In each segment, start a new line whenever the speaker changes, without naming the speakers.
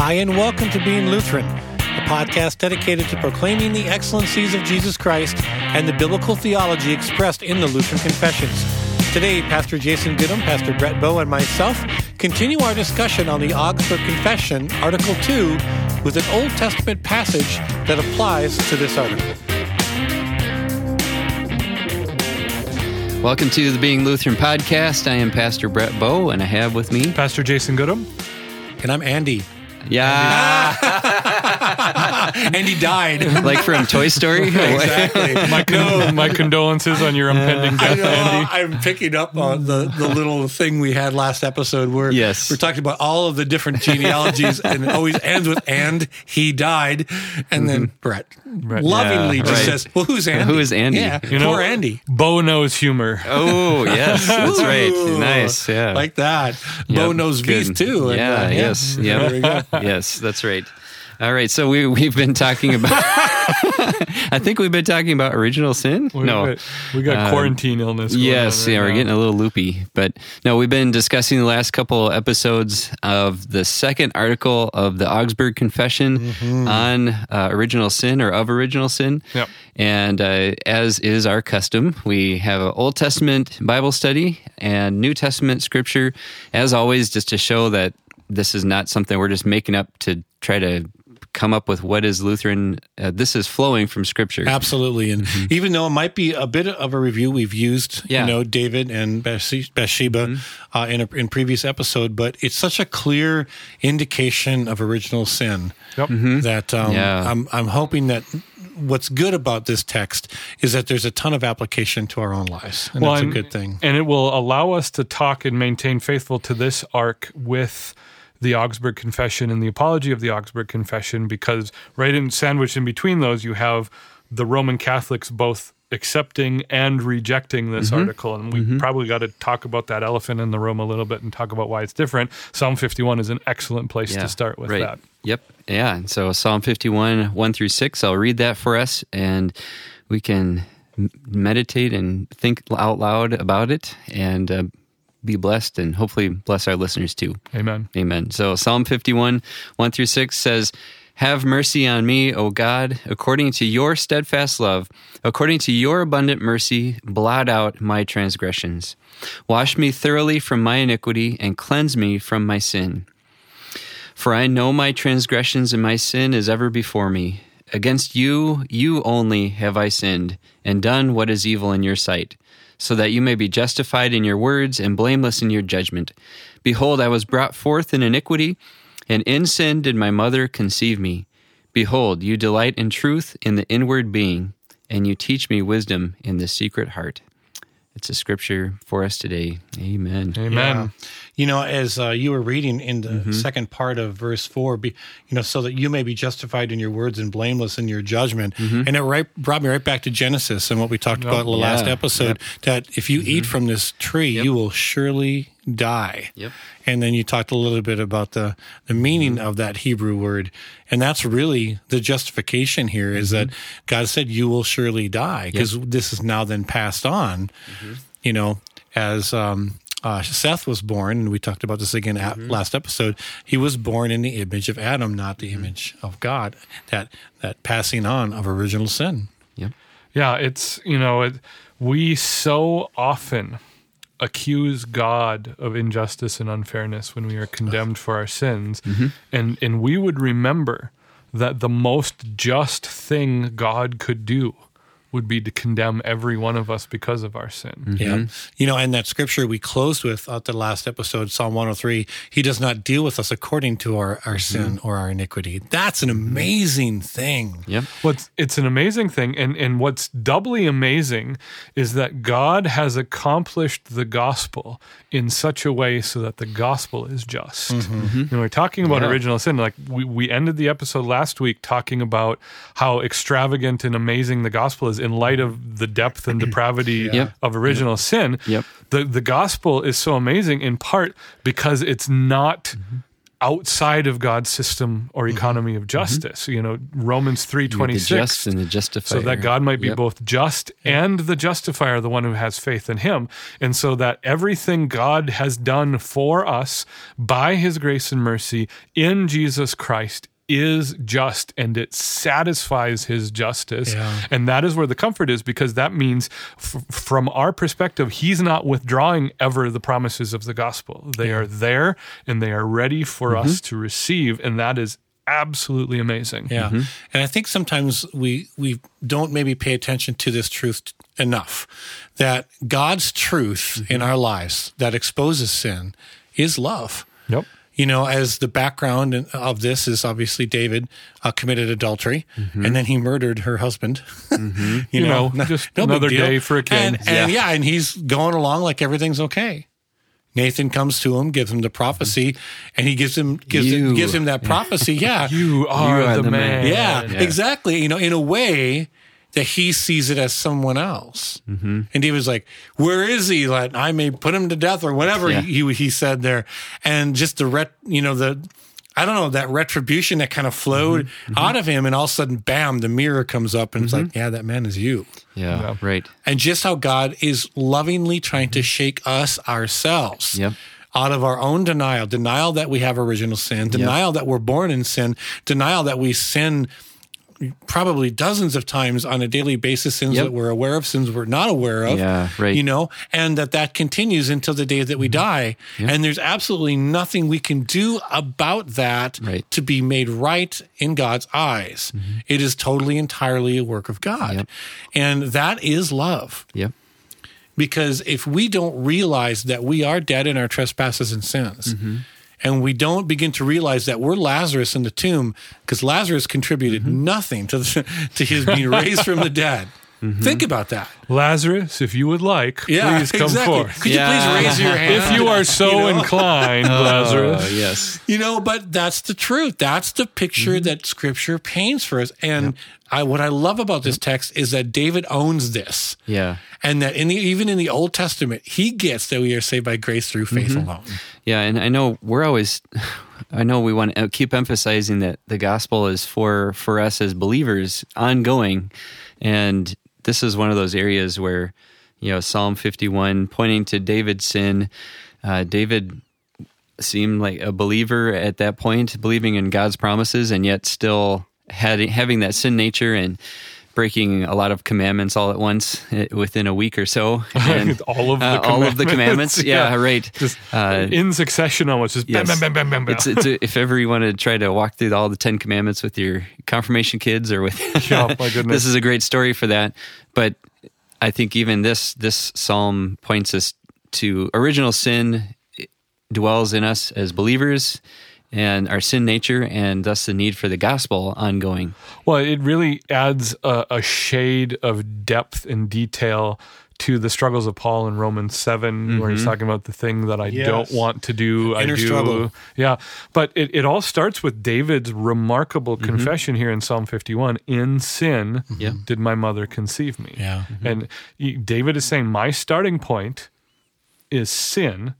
Hi, and welcome to Being Lutheran, a podcast dedicated to proclaiming the excellencies of Jesus Christ and the biblical theology expressed in the Lutheran Confessions. Today, Pastor Jason Goodham, Pastor Brett Bow, and myself continue our discussion on the Augsburg Confession, Article 2, with an Old Testament passage that applies to this article.
Welcome to the Being Lutheran podcast. I am Pastor Brett Bow, and I have with me
Pastor Jason Goodham.
And I'm Andy.
Yeah.
Andy died.
like from Toy Story?
exactly.
My, con- my condolences on your impending
I
death,
know,
Andy.
I'm picking up on the, the little thing we had last episode where
Yes.
we're talking about all of the different genealogies and it always ends with and he died. And then Brett lovingly
Yeah,
just
right.
says, Well, who's Andy?
Who is Andy?
Yeah,
You know,
poor Andy.
Bo knows humor.
Oh, yes. That's right.
Ooh,
Nice. Yeah.
Like that.
Yep,
Bo knows V's
good.
too. and,
Yeah,
uh,
yes.
There we go.
Yep. yes, that's right. All right. So we, we've been talking about, I think we've been talking about original sin.
We
no.
got, we got
Um,
quarantine illness.
Yes,
right
yeah, we're getting a little loopy. But no, we've been discussing the last couple episodes of the second article of the Augsburg Confession
Mm-hmm.
on uh, original sin or of original sin.
Yep.
And uh, as is our custom, we have an Old Testament Bible study and New Testament scripture, as always, just to show that this is not something we're just making up to try to come up with what is Lutheran. Uh, this is flowing from scripture.
Absolutely. And even though it might be a bit of a review, we've used,
Yeah.
you know, David and Bathse- Bathsheba uh, in a in previous episode, but it's such a clear indication of original sin
Yep.
that um,
Yeah.
I'm, I'm hoping that what's good about this text is that there's a ton of application to our own lives. And that's a good thing.
And it will allow us to talk and maintain faithful to this arc with the Augsburg Confession and the apology of the Augsburg Confession, because right in sandwiched in between those, you have the Roman Catholics both accepting and rejecting this
Mm-hmm.
article. And we probably got to talk about that elephant in the room a little bit and talk about why it's different. Psalm 51 is an excellent place to start with
right.
that.
Yep. Yeah. And so Psalm 51, 1 through 6, I'll read that for us and we can meditate and think out loud about it and uh, be blessed and hopefully bless our listeners too.
Amen.
Amen. So Psalm 51, 1 through 6 says, Have mercy on me, O God, according to your steadfast love, according to your abundant mercy, blot out my transgressions. Wash me thoroughly from my iniquity and cleanse me from my sin. For I know my transgressions and my sin is ever before me. Against you, you only have I sinned, and done what is evil in your sight, so that you may be justified in your words and blameless in your judgment. Behold, I was brought forth in iniquity, and in sin did my mother conceive me. Behold, you delight in truth in the inward being, and you teach me wisdom in the secret heart. It's a scripture for us today. Amen.
Amen.
Yeah. You know, as uh, you were reading in the
Mm-hmm.
second part of verse four, be, you know, so that you may be justified in your words and blameless in your judgment, and it right, brought me right back to Genesis and what we talked about in the last
Mm-hmm. yeah.
episode. That if you eat from this tree, you will surely die.
Yep.
And then you talked a little bit about the the meaning
Mm-hmm.
of that Hebrew word, and that's really the justification here is that
Mm-hmm.
God said you will surely die because this is now then passed on.
Mm-hmm.
You know, as um, uh, Seth was born, and we talked about this again at
Mm-hmm.
last episode. He was born in the image of Adam, not the image of God. That that passing on of original sin.
Yep.
Yeah, it's you know, it, we so often accuse God of injustice and unfairness when we are condemned for our sins, and and we would remember that the most just thing God could do would be to condemn every one of us because of our sin. Mm-hmm.
Yeah. You know, and that scripture we closed with at the last episode, Psalm 103, he does not deal with us according to our, our mm-hmm. sin or our iniquity. That's an mm-hmm. amazing thing.
Yep.
What's it's an amazing thing, and and what's doubly amazing is that God has accomplished the gospel in such a way so that the gospel is just. You know, we're talking about
Yeah.
original sin. Like we we ended the episode last week talking about how extravagant and amazing the gospel is in light of the depth and depravity
Yep.
of original sin.
Yep.
The the gospel is so amazing in part because it's not mm-hmm. outside of God's system or mm-hmm. economy of mm-hmm. justice. You know, Romans three twenty
the just and the justifier.
So that God might be
Yep.
both just and the justifier, the one who has faith in him. And so that everything God has done for us by his grace and mercy in Jesus Christ is just and it satisfies his justice.
Yeah.
And that is where the comfort is because that means f- from our perspective, he's not withdrawing ever the promises of the gospel. They are there and they are ready for
Mm-hmm.
us to receive. And that is absolutely amazing.
Yeah. And I think sometimes we we don't maybe pay attention to this truth enough that God's truth in our lives that exposes sin is love.
Yep.
You know, as the background of this is obviously David uh, committed adultery and then he murdered her husband. you,
You know,
no-
just
no big
another day for a king.
And, and yeah. and he's going along like everything's okay. Nathan comes to him, gives him the prophecy, and he gives him gives him, gives him that prophecy. Yeah,
You are,
are
the,
the
man.
man.
yeah,
Yeah.
exactly. You know, in a way that he sees it as someone else. Mm-hmm. And David's like, "Where is he? That I may put him to death, or whatever
Yeah.
he he said there." And just the ret, you know, the I don't know that retribution that kind of flowed
Mm-hmm.
out of him, and all of a sudden, bam, the mirror comes up, and it's like, "Yeah, that man is you."
Yeah,
Yeah.
right.
And just how God is lovingly trying to shake us ourselves.
Yep.
Out of our own denial, denial that we have original sin, denial that we're born in sin, denial that we sin probably dozens of times on a daily basis, sins
Yep.
that we're aware of, sins we're not aware of.
Yeah, right.
You know, and that that continues until the day that we mm-hmm. die. And there's absolutely nothing we can do about that
Right.
to be made right in God's eyes. Mm-hmm. It is totally, entirely a work of God.
Yep.
And that is love.
Yep.
Because if we don't realize that we are dead in our trespasses and sins, mm-hmm. And we don't begin to realize that we're Lazarus in the tomb, because Lazarus contributed mm-hmm. nothing to the, to his being raised from the dead. Think about that.
Lazarus, if you would like,
Yeah,
please come
exactly.
forth.
Could
Yeah.
you please raise your hand?
If you are so
You know?
inclined, Lazarus.
Oh, yes.
You know, but that's the truth. That's the picture
Mm-hmm.
that Scripture paints for us. And I, what I love about this text is that David owns this.
Yeah.
And that in the, even in the Old Testament, he gets that we are saved by grace through faith
Mm-hmm.
alone.
Yeah, and I know we're always, I know we want to keep emphasizing that the gospel is for for us as believers, ongoing, and this is one of those areas where, you know, Psalm fifty one pointing to David's sin, uh, David seemed like a believer at that point, believing in God's promises, and yet still had having that sin nature and breaking a lot of commandments all at once eh, within a week or so. And,
all of the
uh, all of the
commandments.
Yeah,
Yeah.
right.
Just
Uh,
in succession almost. Just bam,
yes.
bam, bam, bam, bam, bam.
It's, it's a, if ever you want to try to walk through all the Ten Commandments with your confirmation kids or with,
Yeah, my goodness.
this is a great story for that. But I think even this this psalm points us to original sin dwells in us as believers and our sin nature, and thus the need for the gospel ongoing.
Well, it really adds a, a shade of depth and detail to the struggles of Paul in Romans 7, where he's mm-hmm. talking about the thing that I
Yes.
don't want to do, I
Inner
do.
struggle.
Yeah. But it, it all starts with David's remarkable mm-hmm. confession here in Psalm 51 In sin
Yeah.
did my mother conceive me.
Yeah.
Mm-hmm. And David is saying, My starting point is sin,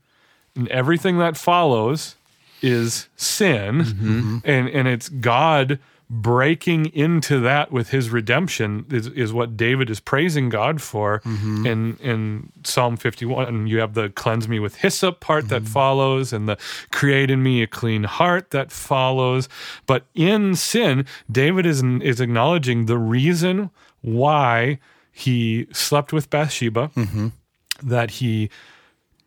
and everything that follows is sin. Mm-hmm. And, and it's God breaking into that with his redemption is, is what David is praising God for. Mm-hmm. In, in Psalm 51, and you have the cleanse me with hyssop part that mm-hmm. follows, and the create in me a clean heart that follows. But in sin, David is, is acknowledging the reason why he slept with Bathsheba, that he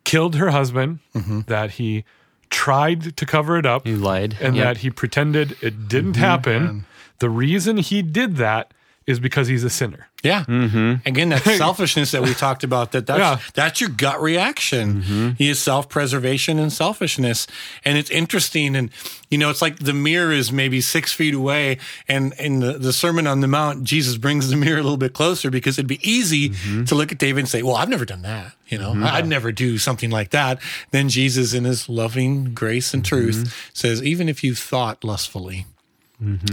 killed her husband, that he tried to cover it up,
He lied.
and
Yep.
that he pretended it didn't mm-hmm. happen. The reason he did that is because he's a sinner.
Yeah. Mm-hmm. Again, that selfishness that we talked about, that that's,
Yeah.
that's your gut reaction. Mm-hmm. He is self-preservation and selfishness. And it's interesting. And, you know, it's like the mirror is maybe six feet away. And in the, the Sermon on the Mount, Jesus brings the mirror a little bit closer because it'd be easy mm-hmm. to look at David and say, well, I've never done that. You know, I'd never do something like that. Then Jesus, in his loving grace and truth, says, even if you thought lustfully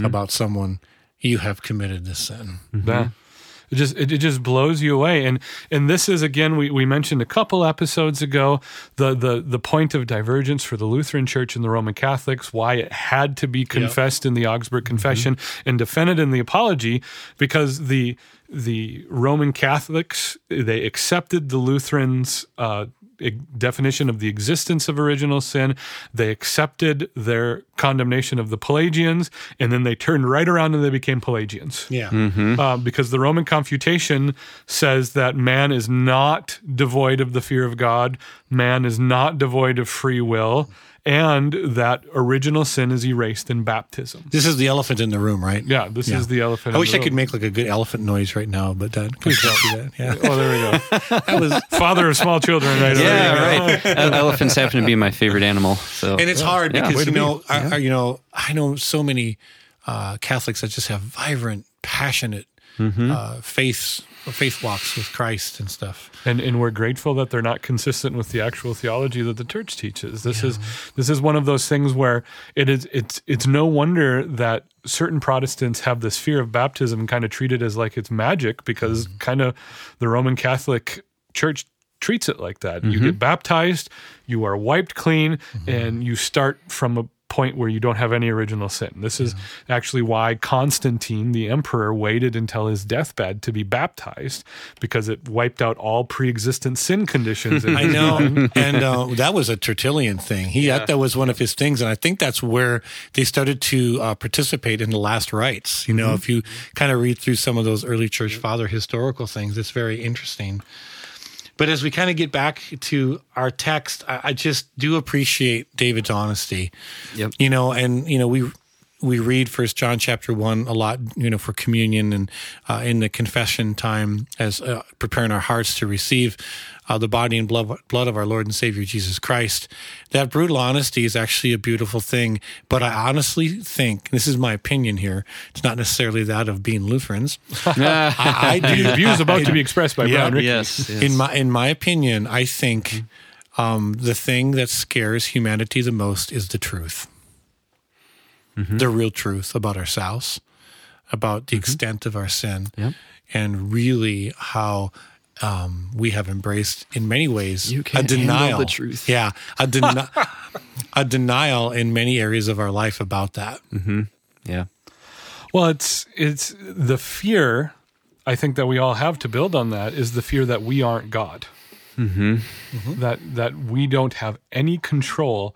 about someone, you have committed this sin.
Yeah. It just it, it just blows you away. And and this is again we, we mentioned a couple episodes ago the the the point of divergence for the Lutheran Church and the Roman Catholics, why it had to be confessed in the Augsburg Confession and defended in the Apology, because the the Roman Catholics they accepted the Lutherans. Uh, definition of the existence of original sin. They accepted their condemnation of the Pelagians, and then they turned right around and they became Pelagians.
Yeah.
Uh, because the Roman confutation says that man is not devoid of the fear of God, man is not devoid of free will, and that original sin is erased in baptism.
This is the elephant in the room, right?
Yeah, this is the elephant.
I
in
wish
the
I could make like a good elephant noise right now, but that please don't do that. Yeah.
Oh, there we go.
That was
Father of small children, right?
Yeah, right. Elephants happen to be my favorite animal. So
and it's hard because
way
you
to be.
know, I, I- you know, I know so many uh, Catholics that just have vibrant, passionate
Mm-hmm.
uh, faiths, faith walks with Christ and stuff.
and and we're grateful that they're not consistent with the actual theology that the church teaches. This is this is one of those things where it is it's it's no wonder that certain Protestants have this fear of baptism kind of treat it as like it's magic because mm-hmm. kind of the Roman Catholic Church treats it like that. You mm-hmm. get baptized, you are wiped clean, mm-hmm. and you start from a point where you don't have any original sin. This is actually why Constantine, the emperor, waited until his deathbed to be baptized because it wiped out all pre-existent sin conditions.
I know, and uh, that was a Tertullian thing. He that, that was one of his things, and I think that's where they started to uh, participate in the last rites. You know,
Mm-hmm.
if you kind of read through some of those early church father historical things, it's very interesting. But as we kind of get back to our text, I, I just do appreciate David's honesty.
Yep.
You know, and you know we we read First John chapter one a lot. You know, for communion and uh, in the confession time as uh, preparing our hearts to receive uh, the body and blood blood of our Lord and Savior Jesus Christ. That brutal honesty is actually a beautiful thing. But I honestly think this is my opinion here. It's not necessarily that of being Lutherans. I, I do
Views about to be expressed by Brian Ricky.
yes, yes.
in my in my opinion, I think um, the thing that scares humanity the most is the truth, the real truth about ourselves, about the extent of our sin,
Yep.
and really how um, we have embraced, in many ways,
You
a
can't handle
denial.
the truth.
Yeah, a, deni- a denial in many areas of our life about that.
yeah.
Well, it's it's the fear I think that we all have to build on that is the fear that we aren't God. Mm-hmm. That that we don't have any control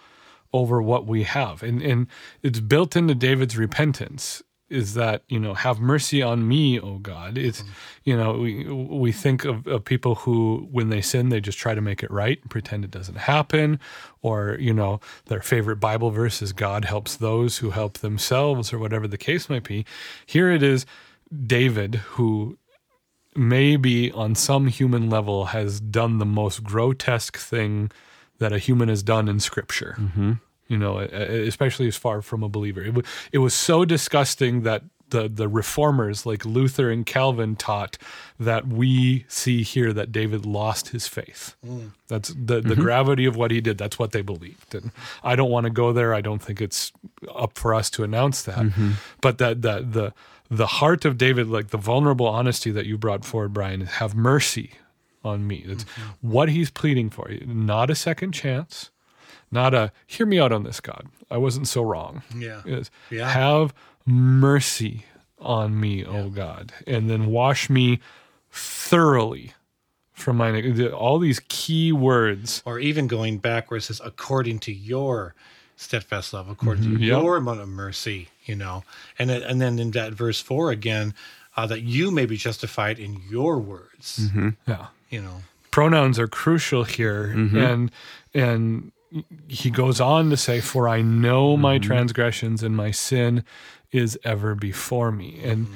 over what we have, and and it's built into David's repentance. Is that you know have mercy on me, O God? It's you know we we think of, of people who when they sin they just try to make it right and pretend it doesn't happen, or you know their favorite Bible verse is God helps those who help themselves, or whatever the case might be. Here it is, David who maybe on some human level has done the most grotesque thing that a human has done in scripture. Mm-hmm. You know, especially as far from a believer. It, w- it was so disgusting that the, the reformers like Luther and Calvin taught that we see here that David lost his faith. Mm. That's the, the mm-hmm. gravity of what he did. That's what they believed. And I don't want to go there. I don't think it's up for us to announce that. Mm-hmm. But that, that the, the heart of David, like the vulnerable honesty that you brought forward, Brian, is have mercy on me. That's mm-hmm. what he's pleading for. Not a second chance, not a hear me out on this, God. I wasn't so wrong.
Yeah.
Is
Yeah.
have mercy on me, oh God, and then wash me thoroughly from my all these key words.
or even going back where it says according to your steadfast love according to
Mm-hmm. Yep.
your amount of mercy you know and then, and then in that verse 4 again uh, that you may be justified in your words
Mm-hmm. Yeah.
you know
pronouns are crucial here and and he goes on to say for i know my mm-hmm. transgressions and my sin is ever before me. And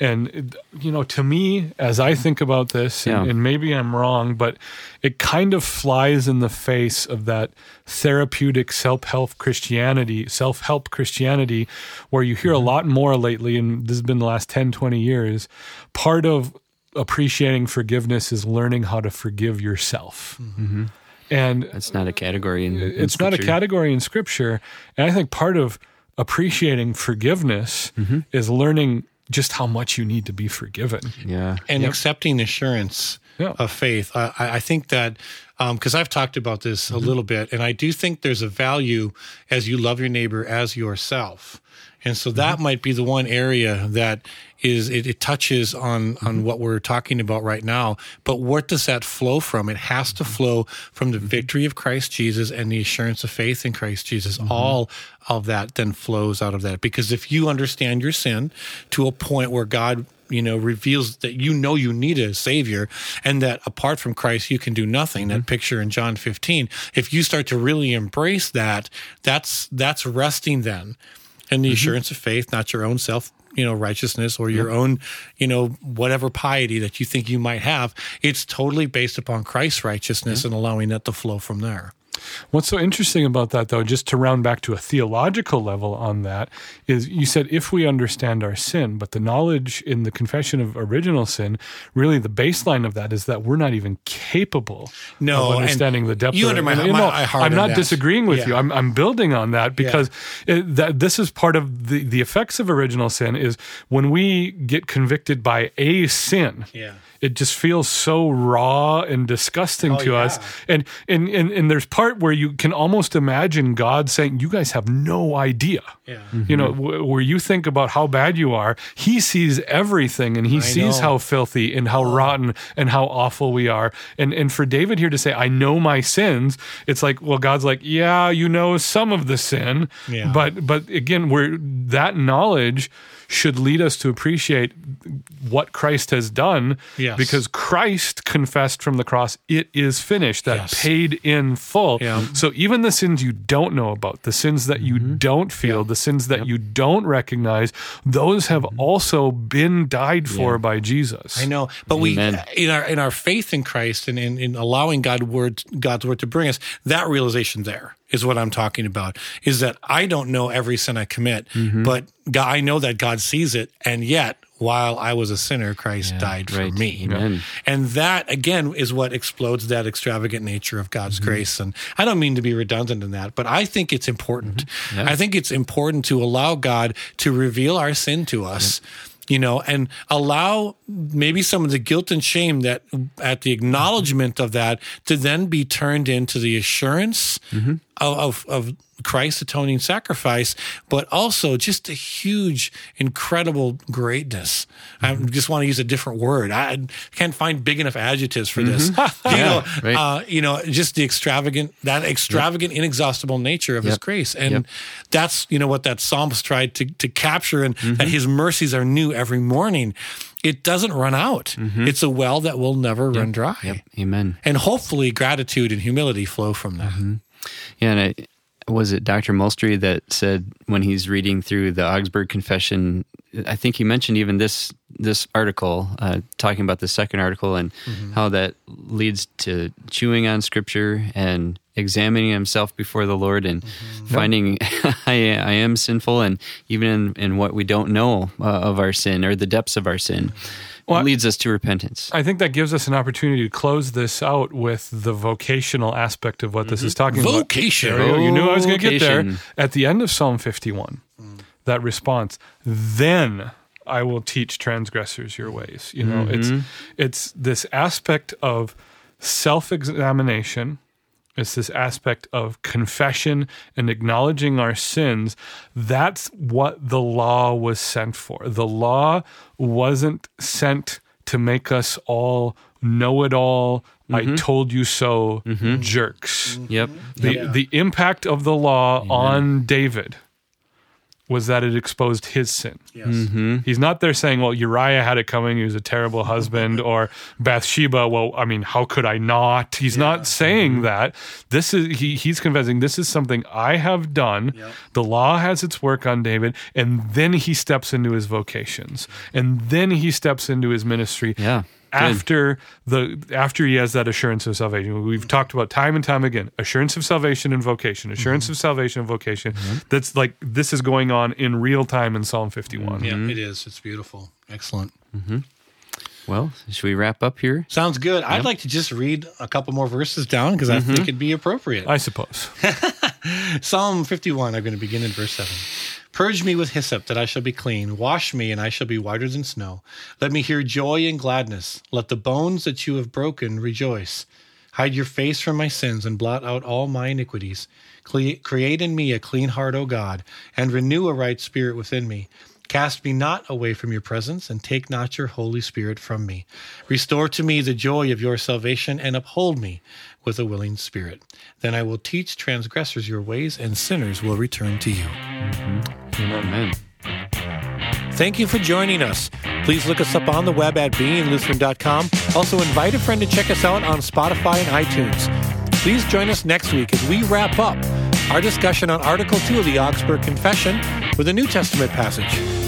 and you know to me as i think about this and,
Yeah.
and maybe i'm wrong but it kind of flies in the face of that therapeutic self-help christianity self-help christianity where you hear a mm-hmm. lot more lately and this has been the last 10 20 years part of appreciating forgiveness is learning how to forgive yourself. Mm-hmm. And
It's not a category in, in
it's not a
Scripture.
category in scripture. And I think part of appreciating forgiveness
Mm-hmm.
is learning just how much you need to be forgiven.
Yeah.
and accepting assurance
Yeah.
of faith. I, I think that um, because I've talked about this a mm-hmm. little bit, and I do think there's a value as you love your neighbor as yourself, and so that mm-hmm. might be the one area that is it, it touches on on mm-hmm. what we're talking about right now. But what does that flow from? It has to flow from the victory of Christ Jesus and the assurance of faith in Christ Jesus. All of that then flows out of that because if you understand your sin to a point where God you know reveals that you know you need a savior and that apart from christ you can do nothing. That mm-hmm. picture in john 15 if you start to really embrace that that's that's resting then. In the mm-hmm. assurance of faith not your own self you know righteousness or your own you know whatever piety that you think you might have. It's totally based upon christ's righteousness and allowing that to flow from there
What's so interesting about that, though, just to round back to a theological level on that, is you said if we understand our sin, but the knowledge in the confession of original sin, really the baseline of that is that we're not even capable
No,
of understanding the depth
you
of
under
it.
my- my- heart
I'm not
that.
disagreeing with
Yeah.
you. I'm, I'm building on that because it, that this is part of the, the effects of original sin is when we get convicted by a sin
Yeah.
It just feels so raw and disgusting
Oh,
to
yeah.
us and, and and and there's part where you can almost imagine god saying you guys have no idea
Yeah.
you know mm-hmm. w- where you think about how bad you are he sees everything and he sees
know.
how filthy and how oh. rotten and how awful we are and and for david here to say i know my sins it's like well god's like yeah you know some of the sin
Yeah.
but but again where that knowledge should lead us to appreciate what Christ has done
Yes.
because Christ confessed from the cross, it is finished, that
Yes.
paid in full.
Yeah.
So even the sins you don't know about, the sins that you
Mm-hmm.
don't feel, the sins that you don't recognize, those have also been died for by Jesus.
I know, but
Amen.
we in our in our faith in Christ and in, in allowing God word God's word to bring us that realization there is what I'm talking about. Is that I don't know every sin I commit,
Mm-hmm.
but God, I know that God sees it, and yet while I was a sinner, Christ died for
right.
me.
Amen.
And that again is what explodes that extravagant nature of God's
Mm-hmm.
grace. And I don't mean to be redundant in that, but I think it's important.
Mm-hmm. Yeah.
I think it's important to allow God to reveal our sin to us. You know, and allow maybe some of the guilt and shame that at the acknowledgement of that to then be turned into the assurance
Mm-hmm.
of, of, of Christ's atoning sacrifice, but also just a huge, incredible greatness. I just want to use a different word. I can't find big enough adjectives for this. you
Yeah,
know,
right.
uh, you know, just the extravagant, that extravagant, inexhaustible nature of His grace, and
Yep.
that's you know what that psalmist tried to to capture, and
Mm-hmm.
that His mercies are new every morning. It doesn't run out. It's a well that will never run dry.
Mm-hmm. Yep. Amen.
And hopefully, gratitude and humility flow from that.
Mm-hmm. Yeah, and I, was it Dr. Molstry that said when he's reading through the Augsburg Confession? I think he mentioned even this this article, uh, talking about the second article and how that leads to chewing on Scripture and examining himself before the Lord and finding I, I am sinful and even in, in what we don't know uh, of our sin or the depths of our sin.
Well,
leads us to repentance.
I think that gives us an opportunity to close this out with the vocational aspect of what this is talking
Vocation.
about. We. You knew I was going to get there. At the end of Psalm 51, that response, then I will teach transgressors your ways. You know, it's mm-hmm. it's this aspect of self-examination. It's this aspect of confession and acknowledging our sins. That's what the law was sent for. The law wasn't sent to make us all know it all. I mm-hmm. told you so mm-hmm. jerks.
Yep.
The the impact of the law on David was that it exposed his sin.
Yes.
Mm-hmm.
He's not there saying, "Well, Uriah had it coming; he was a terrible husband," or Bathsheba. Well, I mean, how could I not? He's not saying
Mm-hmm.
that. This is he. He's confessing this is something I have done. The law has its work on David, and then he steps into his vocations, and then he steps into his ministry
Yeah. Good.
after the after he has that assurance of salvation. We've talked about time and time again assurance of salvation and vocation, assurance of salvation and vocation. Mm-hmm. That's like this is going on in real time in Psalm 51. Mm-hmm.
Yeah, mm-hmm. it is. It's beautiful. Excellent.
Well, should we wrap up here?
Sounds good. I'd like to just read a couple more verses down because I think it'd be appropriate.
I suppose.
Psalm 51, I'm going to begin in verse 7. Purge me with hyssop, that I shall be clean. Wash me, and I shall be whiter than snow. Let me hear joy and gladness. Let the bones that you have broken rejoice. Hide your face from my sins and blot out all my iniquities. Create in me a clean heart, O God, and renew a right spirit within me. Cast me not away from your presence, and take not your Holy Spirit from me. Restore to me the joy of your salvation, and uphold me with a willing spirit. Then I will teach transgressors your ways, and sinners will return to you.
Mm-hmm. Amen.
Thank you for joining us. Please look us up on the web at beinglutheran.com. Also, invite a friend to check us out on Spotify and iTunes. Please join us next week as we wrap up our discussion on Article 2 of the Augsburg Confession with a New Testament passage.